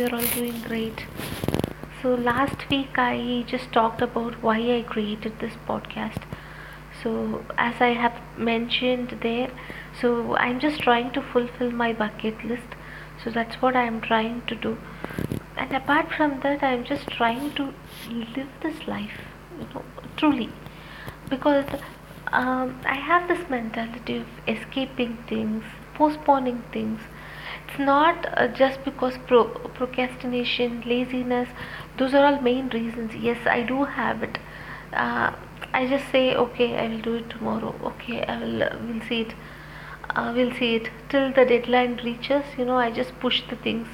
you're all doing great. So, last week I just talked about why I created this podcast. So, as I have mentioned there, so I'm just trying to fulfill my bucket list. So, that's what I'm trying to do. And apart from that, I'm just trying to live this life, you know, truly. Because um, I have this mentality of escaping things, postponing things. Not uh, just because pro- procrastination, laziness, those are all main reasons. Yes, I do have it. Uh, I just say, okay, I will do it tomorrow. Okay, I will. Uh, we'll see it. Uh, we'll see it till the deadline reaches. You know, I just push the things,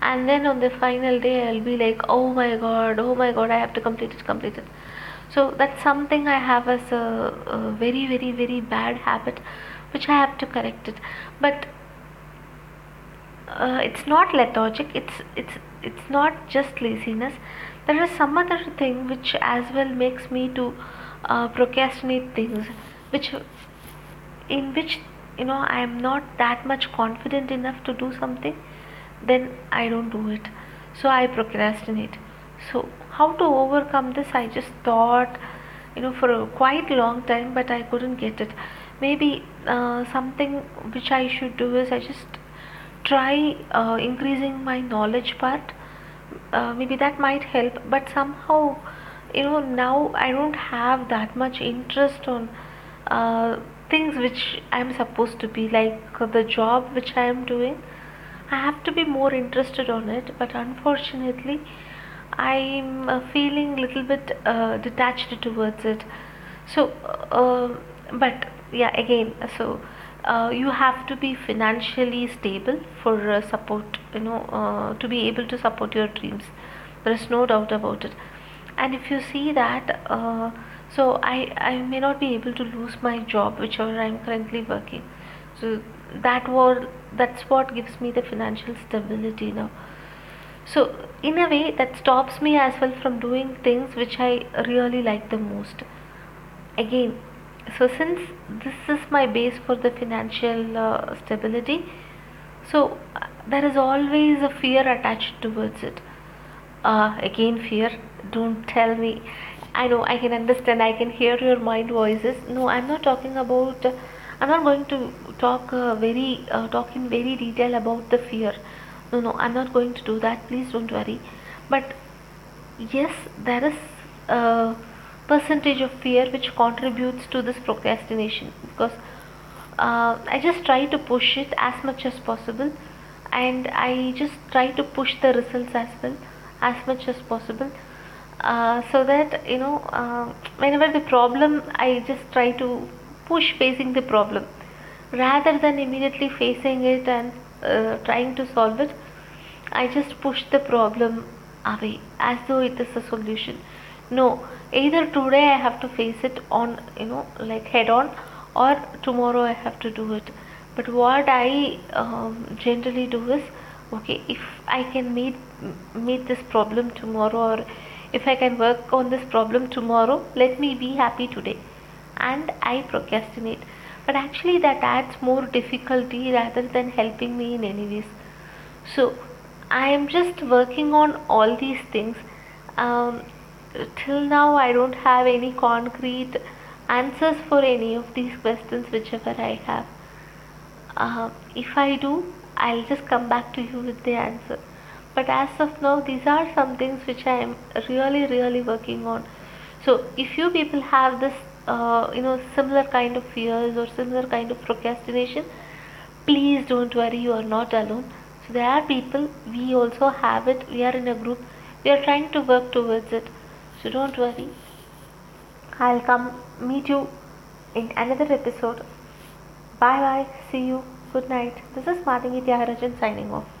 and then on the final day, I'll be like, oh my god, oh my god, I have to complete it, complete it so that's something i have as a, a, very very very bad habit which i have to correct it but uh, it's not lethargic. It's it's it's not just laziness. There is some other thing which as well makes me to uh, procrastinate things which in which you know i am not that much confident enough to do something then i don't do it. So i procrastinate. So how to overcome this? I just thought you know for a quite long time but i couldn't get it. Maybe uh, something which i should do is i just try uh, increasing my knowledge part uh, maybe that might help but somehow you know now i don't have that much interest on uh, things which i'm supposed to be like the job which i am doing i have to be more interested on it but unfortunately I'm uh, feeling a little bit uh, detached towards it. So, uh, but yeah, again, so uh, you have to be financially stable for uh, support, you know, uh, to be able to support your dreams. There is no doubt about it. And if you see that, so I, I may not be able to lose my job, whichever I'm currently working. So that was that's what gives me the financial stability now so in a way that stops me as well from doing things which i really like the most again so since this is my base for the financial uh, stability so uh, there is always a fear attached towards it. Uh, again fear. Don't tell me. I know i can understand. I can hear your mind voices. No i'm not talking about uh, i'm not going to talk uh, very uh, talk in very detail about the fear. No no i'm not going to do that. Please don't worry. But yes there is a percentage of fear which contributes to this procrastination. Because uh, i just try to push it as much as possible and i just try to push the results as well as much as possible. Uh, so that you know uh, whenever the problem i just try to push facing the problem rather than immediately facing it and uh, trying to solve it. I just push the problem away as though it is a solution no either today i have to face it on you know like head on or tomorrow i have to do it. But what i um, generally do is okay if i can meet meet this problem tomorrow or if i can work on this problem tomorrow let me be happy today. And i procrastinate. But actually that adds more difficulty rather than helping me in any ways. So i am just working on all these things. Um, till now i don't have any concrete answers for any of these questions whichever i have. Uh, if i do i'll just come back to you with the answer. But as of now these are some things which i am really really working on. So if you people have this uh, you know similar kind of fears or similar kind of procrastination please don't worry you are not alone. So there are people we also have it we are in a group we are trying to work towards it so don't worry. I'll come meet you in another episode. Bye bye. See you. Good night. This is Madhini Tyagarajan signing off